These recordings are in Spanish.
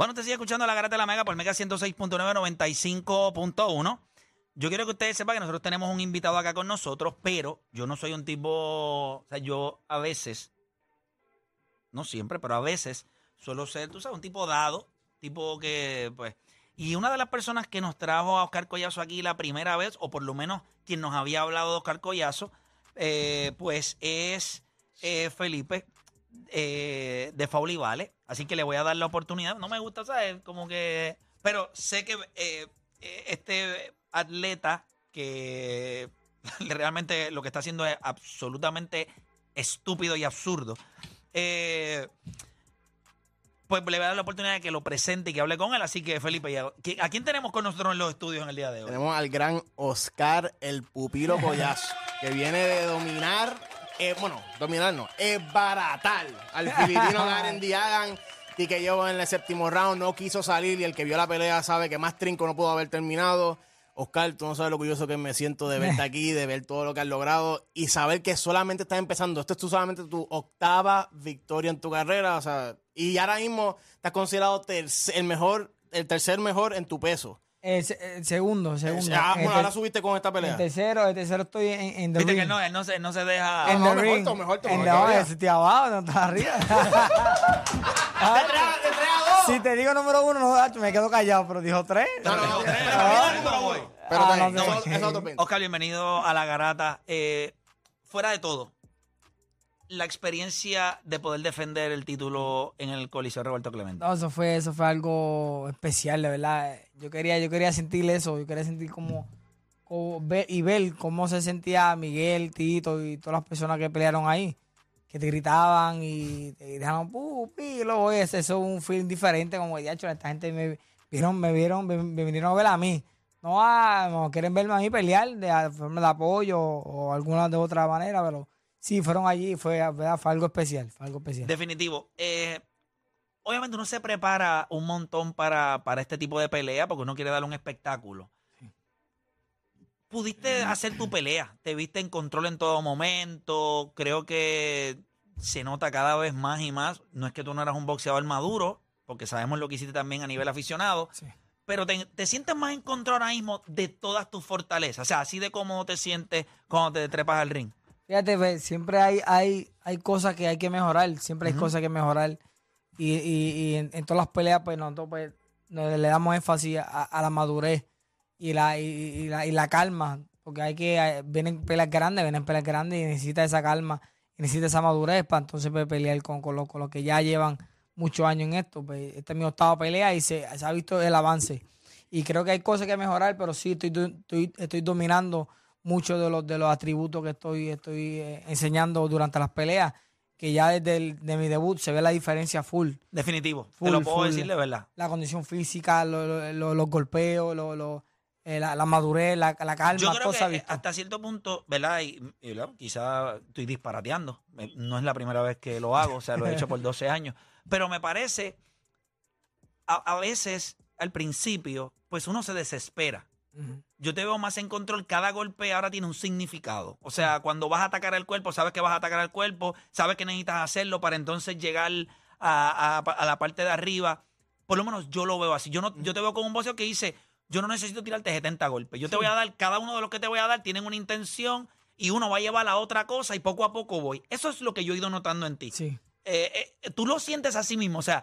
Bueno, usted sigue escuchando la Garata de la Mega por Mega 106.9, 95.1. Yo quiero que ustedes sepan que nosotros tenemos un invitado acá con nosotros, pero yo no soy un tipo, o sea, yo a veces, no siempre, pero a veces suelo ser, tú sabes, un tipo dado, tipo que, pues, y una de las personas que nos trajo a Oscar Collazo aquí la primera vez, o por lo menos quien nos había hablado de Oscar Collazo, eh, pues es eh, Felipe eh, de Fauli Vale. Así que le voy a dar la oportunidad. No me gusta, ¿sabes? Como que. Pero sé que eh, este atleta que realmente lo que está haciendo es absolutamente estúpido y absurdo. eh, pues le voy a dar la oportunidad de que lo presente y que hable con él. Así que, Felipe, ¿a qui- ¿a quién tenemos con nosotros en los estudios en el día de hoy? Tenemos al gran Oscar el Pupilo Collazo, que viene de dominar, eh, bueno, dominar no, es baratar al filipino Garen Diagan y que yo en el séptimo round no quiso salir y el que vio la pelea sabe que más trinco no pudo haber terminado. Oscar, tú no sabes lo orgulloso que me siento de verte aquí, de ver todo lo que has logrado y saber que solamente estás empezando. Esto es tú solamente tu octava victoria en tu carrera, o sea, y ahora mismo estás considerado el mejor, el tercer mejor en tu peso. El, se- el segundo, segundo. Ah, bueno, ahora subiste con esta pelea. El tercero, el tercero estoy en, en the Viste que no, él no se, él no se deja. En no, the mejor ring. mejor En mejor the- no, estoy abajo, no está arriba. si te digo número uno, no, me quedo callado, pero dijo tres. No, no, no, tres, pero, no, pero, no, voy. Pero Ah, está no bien, sé. eso- eso es otro punto. Oscar, bienvenido a la garata. Eh, fuera de todo, la experiencia de poder defender el título en el Coliseo Roberto Clemente. No, eso fue, eso fue algo especial, de verdad. Yo quería, yo quería sentir eso, yo quería sentir como, y ver cómo se sentía Miguel, Tito y todas las personas que pelearon ahí, que te gritaban y te gritaban, pupi, lo eso es un film diferente, como de hecho, esta gente me vieron, me vieron, me, vinieron a ver a mí. No, a, no quieren verme a mí pelear de forma de apoyo o alguna de otra manera, pero sí, fueron allí, fue, ¿verdad? fue algo especial, fue algo especial. Definitivo. Eh, obviamente uno se prepara un montón para, para este tipo de pelea porque uno quiere dar un espectáculo. Pudiste hacer tu pelea, te viste en control en todo momento, creo que se nota cada vez más y más. No es que tú no eras un boxeador maduro, porque sabemos lo que hiciste también a nivel aficionado, Sí. pero te, te sientes más en control ahora mismo de todas tus fortalezas, o sea, así de cómo te sientes cuando te trepas al ring. Fíjate, siempre hay, hay, hay cosas que hay que mejorar, siempre hay cosas que mejorar. Y, y, y en, en todas las peleas, pues nosotros pues, nos- le damos énfasis a, a la madurez y la, y, la, y la calma. Porque hay que, eh, vienen peleas grandes, vienen peleas grandes y necesita esa calma, y necesita esa madurez para entonces pues, pelear con, con, los, con los que ya llevan muchos años en esto. Pues, esta es mi octava pelea y se, se ha visto el avance. Y creo que hay cosas que mejorar, pero sí estoy, estoy, estoy dominando muchos de los, de los atributos que estoy, estoy eh, enseñando durante las peleas, que ya desde el- de mi debut se ve la diferencia full. Definitivo, te Full, lo puedo full. decir de verdad. La condición física, lo- lo- lo- los golpeos, eh, la, la madurez, la, la calma, Yo creo que visto. hasta cierto punto, ¿verdad? Y, y, ¿verdad? quizá estoy disparateando. Eh, No es la primera vez que lo hago, o sea, lo he hecho por 12 años. Pero me parece, a, a veces, al principio, pues uno se desespera. Yo te veo más en control. Cada golpe ahora tiene un significado. O sea, cuando vas a atacar al cuerpo, sabes que vas a atacar al cuerpo, sabes que necesitas hacerlo para entonces llegar a, a- a la parte de arriba. Por lo menos yo lo veo así. Yo no, yo te veo como un boxeo que dice, yo no necesito tirarte 70 golpes. Yo te voy a dar, cada uno de los que te voy a dar tienen una intención y uno va a llevar a otra cosa y poco a poco voy. Eso es lo que yo he ido notando en ti. Sí. Eh, eh, tú lo sientes así mismo, o sea,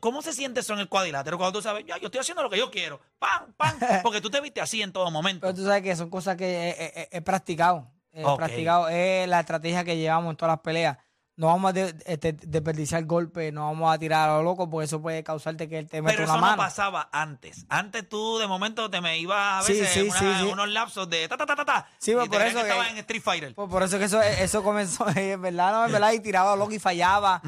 ¿cómo se siente eso en el cuadrilátero cuando tú sabes, ya, yo estoy haciendo lo que yo quiero, pam, pam, porque tú te viste así en todo momento. Pero tú sabes que son cosas que he, he- he- he practicado. He practicado. Es la estrategia que llevamos en todas las peleas. No vamos a de- este, desperdiciar golpes, no vamos a tirar a lo loco, porque eso puede causarte que te meta Pero una eso mano. no pasaba antes. Antes tú de momento te me ibas a Sí, veces sí, en una- sí, sí. unos lapsos de ta ta ta ta ta. Sí, y pues, por eso que que- estabas en Street Fighter. Por, por eso que eso, eso comenzó, es verdad, no, es verdad, y tiraba a lo loco y fallaba.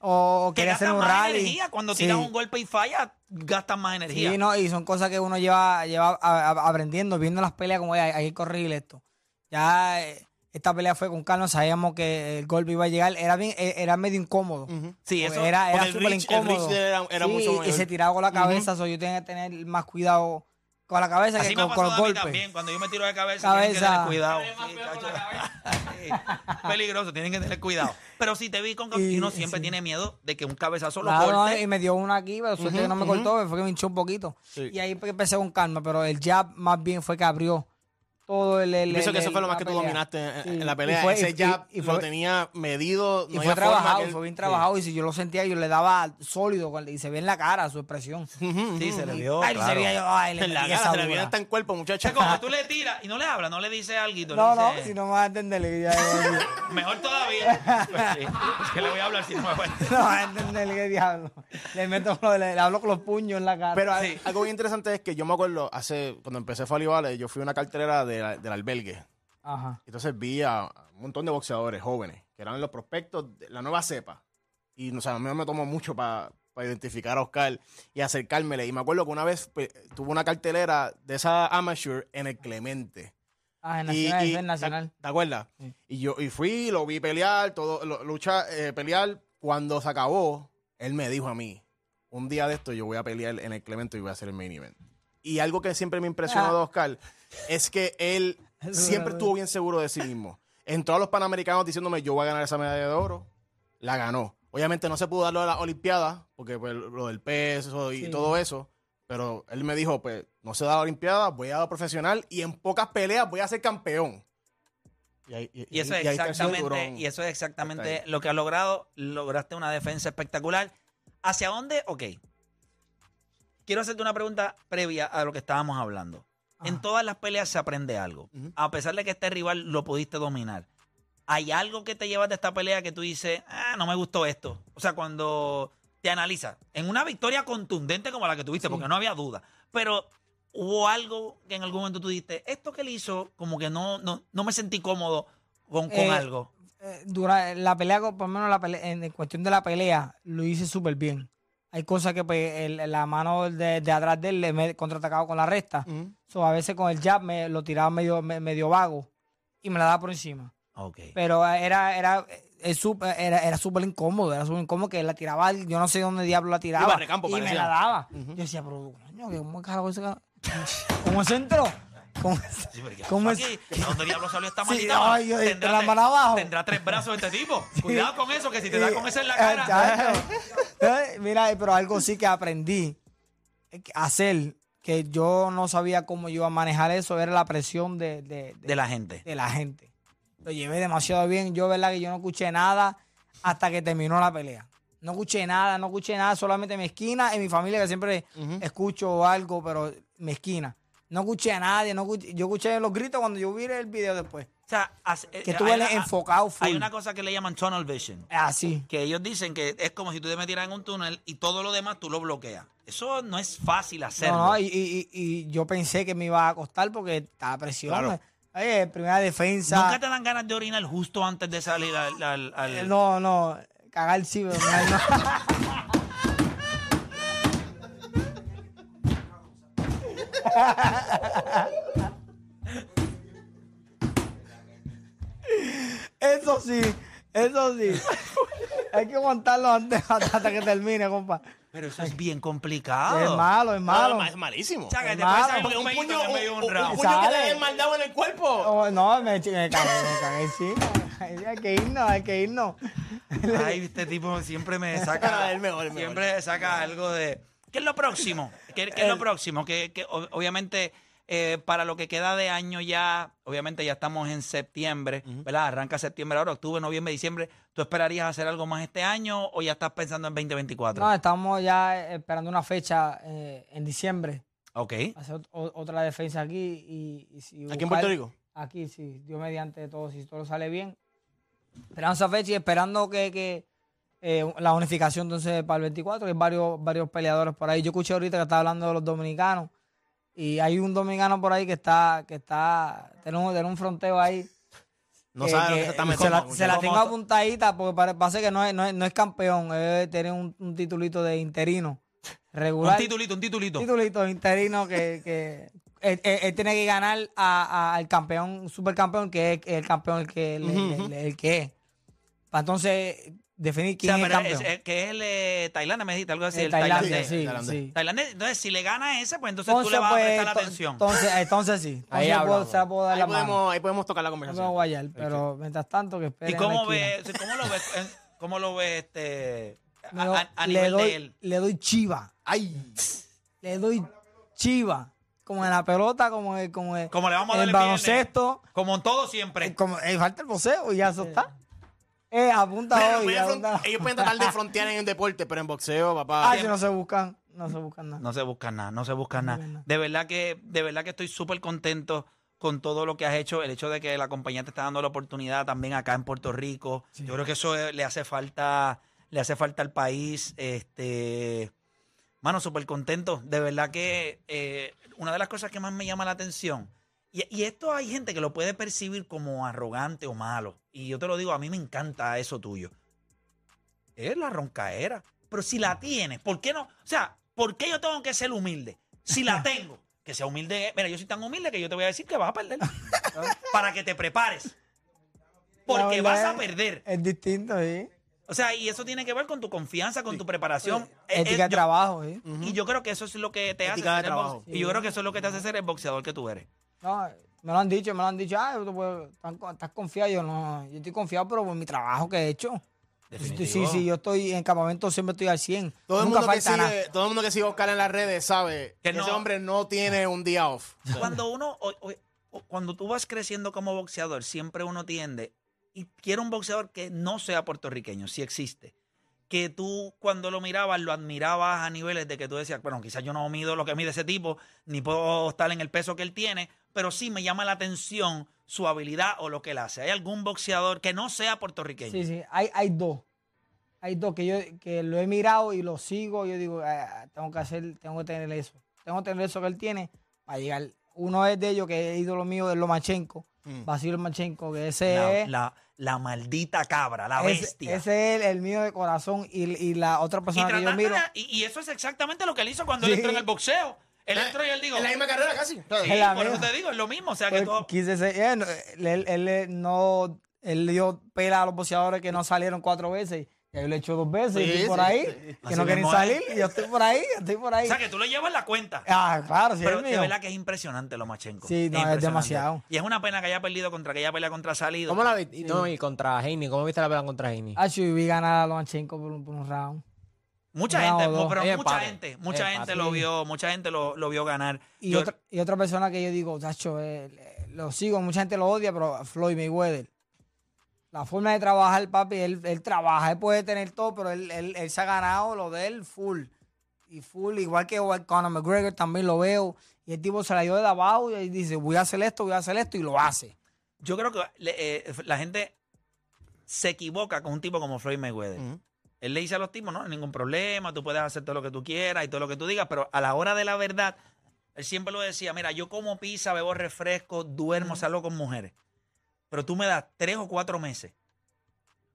O, o Que quería hacer un más rally. energía. Cuando Sí. tiras un golpe y falla, gastas más energía. Sí, no, y son cosas que uno lleva, lleva a- a- aprendiendo, viendo las peleas como "Oye, hay, hay que corregir esto. Ya eh, esta pelea fue con Carlos, sabíamos que el golpe iba a llegar, era bien, eh, era medio incómodo. Sí, Porque eso. era era súper incómodo. era- era Sí, mucho y se tiraba con la cabeza, so yo tenía que tener más cuidado con la cabeza Así que con, con los a mí golpes. también. Cuando yo me tiro de cabeza, tienen que Cabeza. tener cuidado. Sí. Sí, peligroso, tienen que tener cuidado. Pero si te vi con y, Y- uno siempre sí. tiene miedo de que un cabezazo lo Claro, no, corte. y me dio una aquí, pero suerte que no me cortó, fue que me hinchó un poquito. Sí. Y ahí empecé con calma, pero el jab más bien fue que abrió todo el... el- pienso el- que eso fue lo más que tú pelea. dominaste en, Sí, en la y pelea. fue- Ese y- jab y fue- lo tenía medido. Y fue había forma trabajado, que él- fue bien sí. trabajado. Y si yo lo sentía, yo le daba sólido y se ve en la cara su expresión. Sí, se le vio. ay, claro. se veía yo, ay, le En la cara se le viene hasta en cuerpo, muchacho. como tú le tiras y no le hablas, no le dices algo. No, le no, si no me vas a entender, Mejor todavía. Pues sí, es que le voy a hablar si no me no vas a entender qué diablo. Le meto, le, le hablo con los puños en la cara. Pero algo bien interesante es que yo me acuerdo, hace cuando empecé Fali Vale, yo fui a una cartelera de la- del albergue. Ajá. Entonces vi a un montón de boxeadores jóvenes, que eran los prospectos de la nueva cepa. Y o sea, a mí me tomó mucho para identificar a Oscar y acercármele. Y me acuerdo que una vez pues, tuvo una cartelera de esa amateur en el Clemente. Ah, en Y- Nacional, y- eso es Nacional. ¿Te, te acuerdas? Sí. Y yo y fui, lo vi pelear, todo, lo- lucha, eh, pelear. Cuando se acabó, él me dijo a mí, un día de esto yo voy a pelear en el Clemente y voy a hacer el main event. Y algo que siempre me impresionó Ah. de Oscar es que él siempre es estuvo bien seguro de sí mismo. Entró a los Panamericanos diciéndome, yo voy a ganar esa medalla de oro. La ganó. Obviamente no se pudo darlo a la Olimpiada, porque pues, lo del peso y Sí. todo eso. Pero él me dijo, pues, no se da la Olimpiada, voy a dar profesional y en pocas peleas voy a ser campeón. Y, ahí- Y eso es y exactamente, y eso es exactamente lo que has logrado. Lograste una defensa espectacular. ¿Hacia dónde? Ok. Quiero hacerte una pregunta previa a lo que estábamos hablando. En todas las peleas se aprende algo. A pesar de que este rival lo pudiste dominar. ¿Hay algo que te llevas de esta pelea que tú dices, ah, no me gustó esto? O sea, cuando te analizas, en una victoria contundente como la que tuviste, Sí. porque no había duda, pero hubo algo que en algún momento tú dijiste, esto que él hizo, como que no, no, no me sentí cómodo con, con Eh, algo. Eh, dura, la pelea, por lo menos la pelea, en cuestión de la pelea, lo hice súper bien. Hay cosas que pues, el- la mano de, de atrás de él le me contraatacaba con la recta. So, a veces con el jab me lo tiraba medio, me- medio vago y me la daba por encima. Ok. Pero era era es súper- era era súper incómodo, era súper incómodo que la tiraba, yo no sé dónde diablo la tiraba. Iba a recampo, y me la daba. Yo decía, pero coño, que ¿cómo carajo ese ¿Cómo se entró? ¿Cómo se- Sí, pero ¿qué ¿Cómo pasó es? aquí? ¿A dónde diablo salió esta Sí, maldita? ay, yo- ¿Tendrá la tres- mano abajo. Tendrá tres brazos este tipo. Cuidado con eso, que si te Sí, da con eso en la eh, cara. Eh, Mira, pero algo sí que aprendí a hacer, que yo no sabía cómo yo iba a manejar eso, era la presión de, de- de- De la gente. de la gente. Lo llevé demasiado bien. Yo, verdad, que yo no escuché nada hasta que terminó la pelea. No escuché nada, no escuché nada, solamente mi esquina y mi familia, que siempre escucho algo, pero mi esquina. No escuché a nadie, no escuché- yo escuché los gritos cuando yo vi el video después. O sea, hace- Que eh, estuve hay una- enfocado full. Hay una cosa que le llaman tunnel vision. Así. Que ellos dicen que es como si tú te metieras en un túnel y todo lo demás tú lo bloqueas. Eso no es fácil hacerlo. No, no, y, y- y- y yo pensé que me iba a costar porque estaba presión. Claro. Oye, primera defensa. Nunca te dan ganas de orinar justo antes de salir al. al- al- Eh, No, no, cagar sí, pero no, no. Eso sí, eso sí. Hay que aguantarlo antes, hasta que termine, compa. Pero eso es bien complicado. Es malo, es malo. no, es malísimo. O sea, que Es te puede malo. salir Porque un un puño, un, un- un puño que te den maldado en el cuerpo. Oh, no, me, me cagué, me cagué encima. Hay que irnos, hay que irnos. Ay, este tipo siempre me saca. El mejor, el mejor. Siempre saca algo de. ¿Qué es lo próximo? ¿Qué, qué es lo El- próximo? Que, obviamente, eh, para lo que queda de año ya, obviamente ya estamos en septiembre, ¿verdad? Arranca septiembre ahora, octubre, noviembre, diciembre. ¿Tú esperarías hacer algo más este año o ya estás pensando en 2024? No, estamos ya esperando una fecha eh, en diciembre. Ok. Hacer o- otra defensa aquí y, y si ¿Aquí en Puerto Rico? Aquí, sí, Dios mediante todo, si todo sale bien. Esperando esa fecha y esperando que, que, eh, la unificación entonces para el 24, hay varios, varios peleadores por ahí. Yo escuché ahorita que estaba hablando de los dominicanos y hay un dominicano por ahí que está, que está, tiene un, tiene un fronteo ahí. No que- sabe lo que se la, se la tengo apuntadita porque pare- parece que no es, no es, no es campeón, tener un, un titulito de interino Un regular. titulito, un titulito. titulito interino que, que él, él- él tiene que ganar a- a- al campeón, supercampeón, que es el campeón el que, el, el- el- el que es. Entonces definir O quién sea, es el pero campeón. es, es que es el eh, Tailandia, me dijiste algo así. Eh, el Tailandia, tailandés. sí, Tailandés. sí. Tailandés. Entonces, si le gana ese, pues entonces, tú le vas a prestar pues, la to- atención. Entonces, entonces sí. Ahí Entonces puedo, hablamos. se la puedo dar Ahí la mano. podemos, ahí podemos tocar la No me voy a conversación. guayar, pero mientras tanto que espere ¿Y en la cómo esquina. cómo lo ves, eh, cómo lo ves este, a, Le doy- a- a le nivel doy, de él? Le doy chiva. Ay, Le doy chiva. Como en la pelota, como en, como en, Como le vamos a en dar el el viernes. baloncesto. Como en todo siempre. eh, Como, eh, falta el boxeo y ya eso está. Eh, apunta Pero hoy. pueden apunta- front- ellos pueden tratar de frontear en el deporte, pero en boxeo, papá. Ah, si no se buscan, no se buscan nada. No se busca nada, no se busca nada. De verdad que, de verdad que estoy súper contento con todo lo que has hecho. El hecho de que la compañía te está dando la oportunidad también acá en Puerto Rico. Yo creo que eso eh, le hace falta, le hace falta al país. Este, mano, súper contento. De verdad que eh, una de las cosas que más me llama la atención. Y, y esto hay gente que lo puede percibir como arrogante o malo. Y yo te lo digo, a mí me encanta eso tuyo. Es la roncaera. Pero si la tienes, ¿por qué no? O sea, ¿por qué yo tengo que ser humilde? Si la tengo, que sea humilde. Mira, yo soy tan humilde que yo te voy a decir que vas a perder. Para que te prepares. Porque vas a perder. Es distinto, sí. O sea, y eso tiene que ver con tu confianza, con tu preparación. Eh, Ética eh, de trabajo, sí. Y yo creo que eso es lo que te hace Ética ser el. Y yo creo que eso es lo que te hace ser el boxeador que tú eres. No, me lo han dicho, me lo han dicho. Ah, estás, confiado. Yo no, yo estoy confiado, pero por mi trabajo que he hecho. Sí, Definitivo. sí, yo estoy en campamento, siempre estoy al 100. Todo el, Nunca mundo que nada. sigue, todo el mundo que sigue a Oscar en las redes sabe Que que, no. ese hombre no tiene un día off. Cuando uno, o- cuando tú vas creciendo como boxeador, siempre uno tiende, y quiero un boxeador que no sea puertorriqueño, si existe. Que tú cuando lo mirabas, lo admirabas a niveles de que tú decías, bueno, quizás yo no mido lo que mide ese tipo, ni puedo estar en el peso que él tiene, pero sí me llama la atención su habilidad o lo que él hace. ¿Hay algún boxeador que no sea puertorriqueño? Sí, sí, hay, hay dos. Hay dos que yo que lo he mirado y lo sigo. Yo digo, ah, tengo que hacer, tengo que tener eso. Tengo que tener eso que él tiene para llegar. Uno es de ellos que es ídolo mío, es Lomachenko. Mm. Basil Lomachenko, que ese La, es. la- la maldita cabra, la ese- bestia. Ese es el, el mío de corazón. Y, y la otra y, persona que yo miro. y- y eso es exactamente lo que él hizo cuando Sí. él entró en el boxeo. Él entró y él dijo, En la misma carrera casi. Sí, Es la por eso misma. te digo, es lo mismo. O sea, que Pues, todo, quise ser- eh, no, él, él, él no. Él dio pela a los boxeadores que no salieron cuatro veces. Y yo le he hecho dos veces. y Sí, estoy por sí, ahí. sí. Que Así no quieren mismo es. salir. Y yo estoy por ahí. yo estoy por ahí. o sea, que tú le llevas la cuenta. Ah, claro, sí, Pero es de mío. verdad que es impresionante lo Machenko. Sí, no, es impresionante. demasiado. Y es una pena que haya perdido contra aquella pelea contra Salido. ¿Cómo la viste? Y, no, y contra Heini. ¿Cómo viste la pelea contra Heini? Ah, yo vi ganar a Lomachenko por un, por un round. Mucha Una gente, pero mucha empate. gente, mucha gente lo vio, mucha gente lo, lo vio ganar. Y, Yo- otra, y otra persona que yo digo, Tacho, eh, lo sigo, mucha gente lo odia, pero Floyd Mayweather. La forma de trabajar, papi, él, él trabaja, él puede tener todo, pero él, él, él se ha ganado lo de él full. Y full, igual que Conor McGregor también lo veo. Y el tipo se la dio de abajo y dice, voy a hacer esto, voy a hacer esto, y lo hace. Yo creo que eh, la gente se equivoca con un tipo como Floyd Mayweather. Él le dice a los tipos, no, ningún problema, tú puedes hacer todo lo que tú quieras y todo lo que tú digas, pero a la hora de la verdad, él siempre lo decía, mira, yo como pizza, bebo refresco, duermo, salgo con mujeres, pero tú me das tres o cuatro meses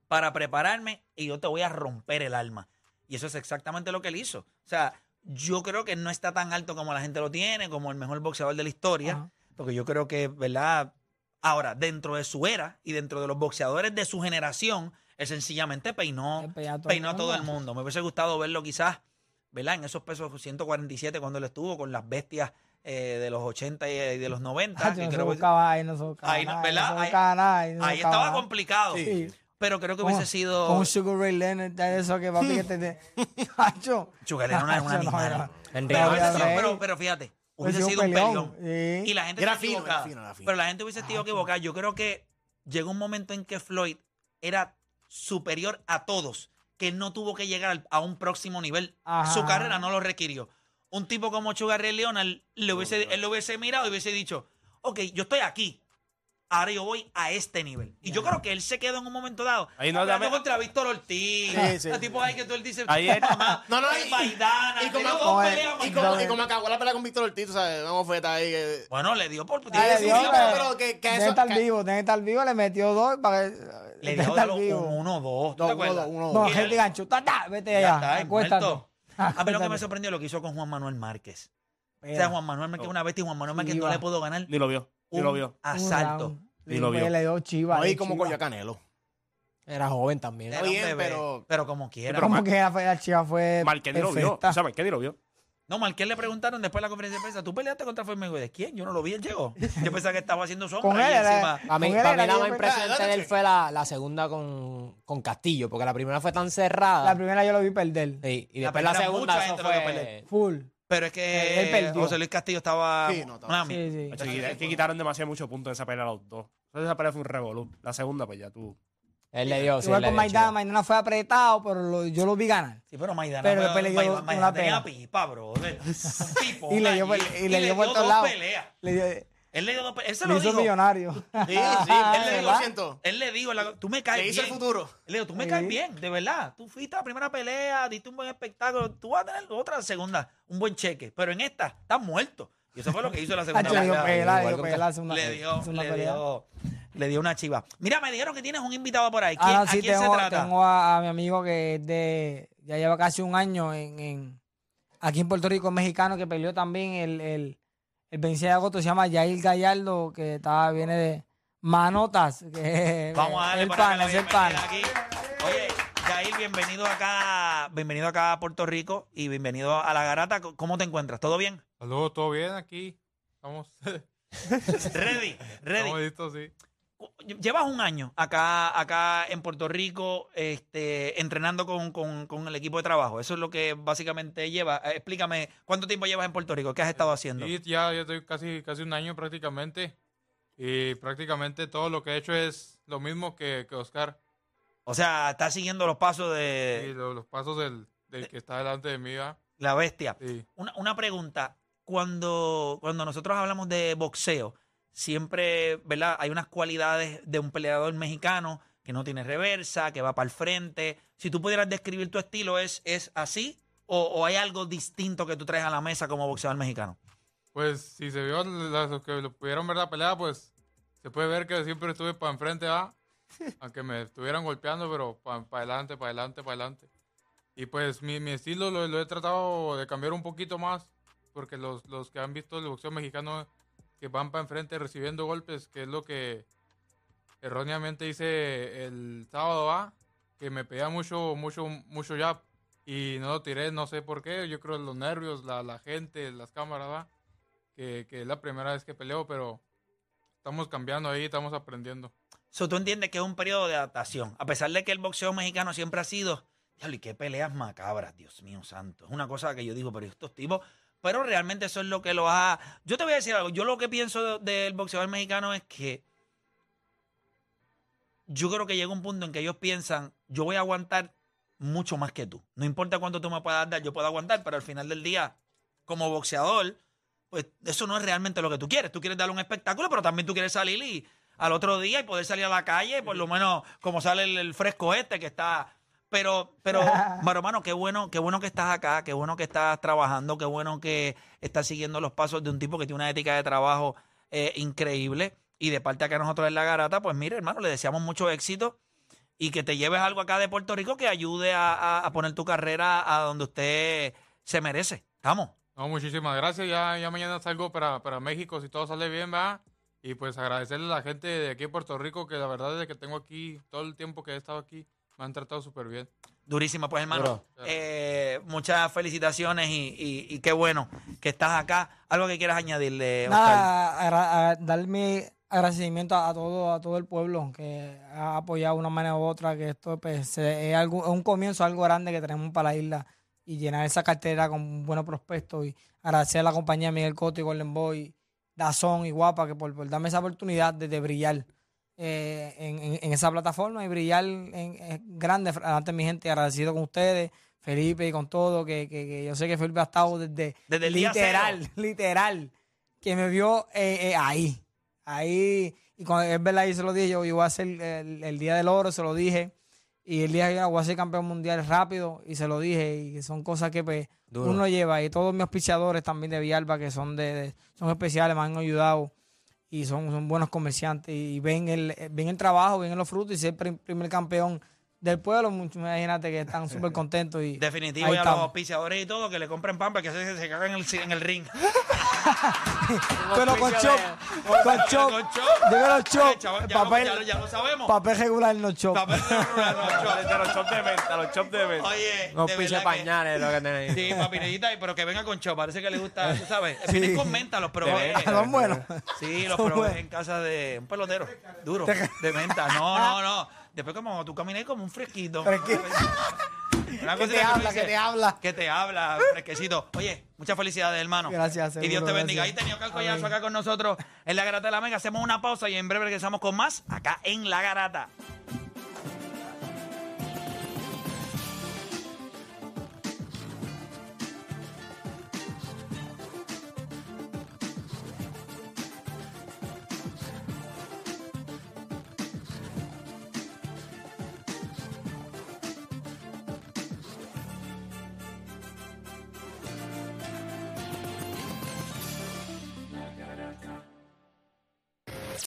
para prepararme y yo te voy a romper el alma. Y eso es exactamente lo que él hizo. O sea, yo creo que no está tan alto como la gente lo tiene, como el mejor boxeador de la historia, porque yo creo que, ¿verdad? Ahora, dentro de su era y dentro de los boxeadores de su generación, él sencillamente peinó, peinó a todo el peinó a todo el mundo. Me hubiese gustado verlo quizás, ¿verdad? En esos pesos 147 cuando él estuvo con las bestias eh, de los 80 y de los 90. Tacho, que no se creo que- buscaba, ahí no se buscaba Ahí no- nada, ¿verdad? no se Ahí- buscaba nada, ahí no se ahí buscaba estaba nada. complicado. Sí. Pero creo que hubiese sido... Con un Sugar Ray Leonard, de eso que papi que te... te. Sugar Ray Leonard era un animal. Pero, Pero, hubiese sido- Rey, pero, pero fíjate, hubiese hubiese sido un peleón. Sí. Y la gente Era está fino, equivocada. era fino, era fino. Pero la gente hubiese estado equivocada. Yo creo que llegó un momento en que Floyd era superior a todos, que no tuvo que llegar a un próximo nivel. Ajá. Su carrera no lo requirió. Un tipo como Sugar Ray Leonard, le hubiese, él lo hubiese mirado y hubiese dicho, ok, yo estoy aquí. Ahora yo voy a este nivel. Y yo creo que él se quedó en un momento dado. Ahí no hablando dame- contra Víctor Ortiz. Sí, sí. El tipo ahí que tú él dices, Ahí es- mamá, No, no, ay, y- Maidana, Y como- y como, y como acabó la pelea con Víctor Ortiz, tú ¿sabes? Una bofeta ahí. que- Bueno, le dio por... Ah, le dio, pero- pero que- que eso- estar vivo, tiene que estar vivo, le metió dos para que... Le los vivo. un uno, dos. ¿te No, uno, acuerdas? dos, uno, No, dos. Y gente gancho, ta, ta, vete Ya allá, está, muerto. A mí lo que me sorprendió lo que hizo con Juan Manuel Márquez. O sea, Juan Manuel Márquez es una bestia y Juan Manuel Márquez no le pudo ganar Ni lo vio. Ni lo vio. asalto. Ni lo vio. Le dio chiva. Ahí como coño a Canelo. Era joven también. Era bien, pero- pero como quiera. pero Como que la, chiva fue Marquetti lo vio. O sea, lo vio. No, Marqués le preguntaron después de la conferencia de prensa, ¿tú peleaste contra Floyd Mayweather? ¿Quién? Yo no lo vi, él llegó. Yo pensaba que estaba haciendo sombra Con y él era- encima... Para mí, Con él para mí era la más impresionante de él fue la, la segunda con, con Castillo, porque la primera fue tan cerrada. La primera yo lo vi perder. Sí, y La después la, primera segunda eso fue... Full. Pero es Él que perdió. José Luis Castillo estaba... Sí, no, estaba- Sí, sí. Es que quitaron demasiado muchos puntos en esa pelea los dos. Entonces esa pelea fue un revolú. La segunda, pues ya tú. Él le dio, sí, Igual él le con dio Maidana, chido. Maidana fue apretado, pero lo- yo lo vi ganar. Sí, pero Maidana, Pero después le dio Maidana- una Maidana tenía pela. pipa, bro. Un tipo Y le dio por- y le dio por todos dos lados. peleas. Le, dio- Él le dio dos peleas. Él se le lo hizo dijo. millonario. Sí, sí, él le ¿verdad? dijo, Él le dijo, la- tú me caes Le hizo el bien. futuro. Le digo, tú me Sí. caes bien, de verdad. Tú fuiste a la primera pelea, diste un buen espectáculo. Tú vas a tener otra segunda, un buen cheque. Pero en esta, estás muerto. Y eso fue lo que hizo la segunda Hacho, le dio pelea. pela, le igual dio con pela, hace una- Le dio, hace una le pelea. dio, le dio una chiva. Mira, me dijeron que tienes un invitado por ahí. ¿Quién, Ah, no, ¿A sí, quién tengo, se trata? tengo a, a mi amigo que es de. Ya lleva casi un año en, en- aquí en Puerto Rico, es mexicano, que peleó también el, el, el 26 de agosto. Se llama Yair Gallardo, que está, viene de Manotas. Que Vamos a darle el la es el pana. aquí. Oye, Jair, bienvenido acá, bienvenido acá a Puerto Rico y bienvenido a La Garata. ¿Cómo te encuentras? ¿Todo bien? Saludos, ¿todo bien aquí? Estamos, Ready, ready. estamos listos, sí. Llevas un año acá, acá en Puerto Rico, este, entrenando con, con- con el equipo de trabajo. Eso es lo que básicamente lleva. Eh, Explícame, ¿cuánto tiempo llevas en Puerto Rico? ¿Qué has estado haciendo? Y ya, ya estoy casi, casi un año prácticamente. Y prácticamente todo lo que he hecho es lo mismo que, que Oscar. O sea, estás siguiendo los pasos de lo- los pasos del, del que está delante de mí, ¿va? la bestia. Sí. Una, una pregunta. Cuando, cuando nosotros hablamos de boxeo, siempre, ¿verdad? Hay unas cualidades de un peleador mexicano que no tiene reversa, que va para el frente. Si tú pudieras describir tu estilo, ¿es, es así? O, o hay algo distinto que tú traes a la mesa como boxeador mexicano? Pues si se vio los que lo pudieron ver la pelea, pues se puede ver que siempre estuve para enfrente, ¿va? Aunque me estuvieran golpeando, pero para adelante, para adelante, para adelante. Y pues mi, mi estilo lo, lo he tratado de cambiar un poquito más, porque los, los que han visto el boxeo mexicano que van para enfrente recibiendo golpes, que es lo que erróneamente hice el sábado, ¿va? Que me pedía mucho, mucho, mucho jab. Y no lo tiré, no sé por qué. Yo creo los nervios, la, la gente, las cámaras, ¿va? Que, que es la primera vez que peleo, pero estamos cambiando ahí, estamos aprendiendo. So, tú entiendes que es un periodo de adaptación. A pesar de que el boxeo mexicano siempre ha sido, diablo, y qué peleas macabras, Dios mío santo. Es una cosa que yo digo, pero estos tipos, pero realmente eso es lo que lo ha... Yo te voy a decir algo, yo lo que pienso de- del boxeador mexicano es que yo creo que llega un punto en que ellos piensan, yo voy a aguantar mucho más que tú. No importa cuánto tú me puedas dar, yo puedo aguantar, pero al final del día, como boxeador, pues eso no es realmente lo que tú quieres. Tú quieres darle un espectáculo, pero también tú quieres salir y al otro día y poder salir a la calle, por lo menos como sale el, el fresco este que está. Pero, pero, pero, hermano, qué bueno, qué bueno que estás acá, qué bueno que estás trabajando, qué bueno que estás siguiendo los pasos de un tipo que tiene una ética de trabajo eh, increíble. Y de parte acá nosotros en la garata, pues mire, hermano, le deseamos mucho éxito y que te lleves algo acá de Puerto Rico que ayude a, a- a poner tu carrera a donde usted se merece. Estamos. No, muchísimas gracias. Ya, ya mañana salgo para, para México si todo sale bien, va. Y pues agradecerle a la gente de aquí de Puerto Rico que la verdad desde que tengo aquí, todo el tiempo que he estado aquí, me han tratado súper bien. Durísima, pues hermano. Eh, muchas felicitaciones y, y- y qué bueno que estás acá. Algo que quieras añadirle, Oscar. Nada, agra- a- dar mi agradecimiento a, a todo a todo el pueblo que ha apoyado de una manera u otra que esto pues, es, algo, es un comienzo algo grande que tenemos para la isla y llenar esa cartera con buenos prospectos y agradecer a la compañía Miguel Coto y Golden Boy, Dazón y Guapa que por, por darme esa oportunidad de, de brillar eh, en, en- en esa plataforma y brillar en, en grande. Ante mi gente agradecido con ustedes Felipe y con todo que, que- que yo sé que Felipe ha estado desde, Desde el día literal cero. literal que me vio eh, eh, ahí ahí. Y cuando es verdad y se lo dije yo, yo voy a hacer el, el día del oro se lo dije. Y el día que yo voy a ser campeón mundial rápido y se lo dije. Y son cosas que pues uno lleva. Y todos mis auspiciadores también de Villalba que son de, de- son especiales me han ayudado y son, son buenos comerciantes y ven el ven el trabajo ven los frutos y ser prim- primer campeón del pueblo, mucho, imagínate que están súper contentos y Definitivo, ahí y a los estamos. auspiciadores y todo, que le compren pan para que se, se cagan en el, en el ring. Pero con chop, con chop, Con chop. dímelo chop, chaval, ya, lo- papel, ya, lo- ya lo sabemos. papel regular no chop. Papel rural, no, chop. De los chops de venta, los chops de venta. Oye, No de pise verdad que- pañales lo que tenéis. Sí, papi, necesita, pero que venga con chop. Parece que le gusta, tú sabes. Vienen con menta, los probé. Son buenos. Sí, los Son probé buenos. en casa de un pelotero. Duro. De menta. No, no, no. Después como tú caminé como un fresquito. Fresquito. Una Que te habla, que te habla. Que te habla, fresquecito. Oye, muchas felicidades, hermano. Gracias, Y Dios seguro, te bendiga. gracias. Ahí tenía Calcollazo Amén. acá con nosotros en La Garata de la Mega. Hacemos una pausa y en breve regresamos con más acá en La Garata.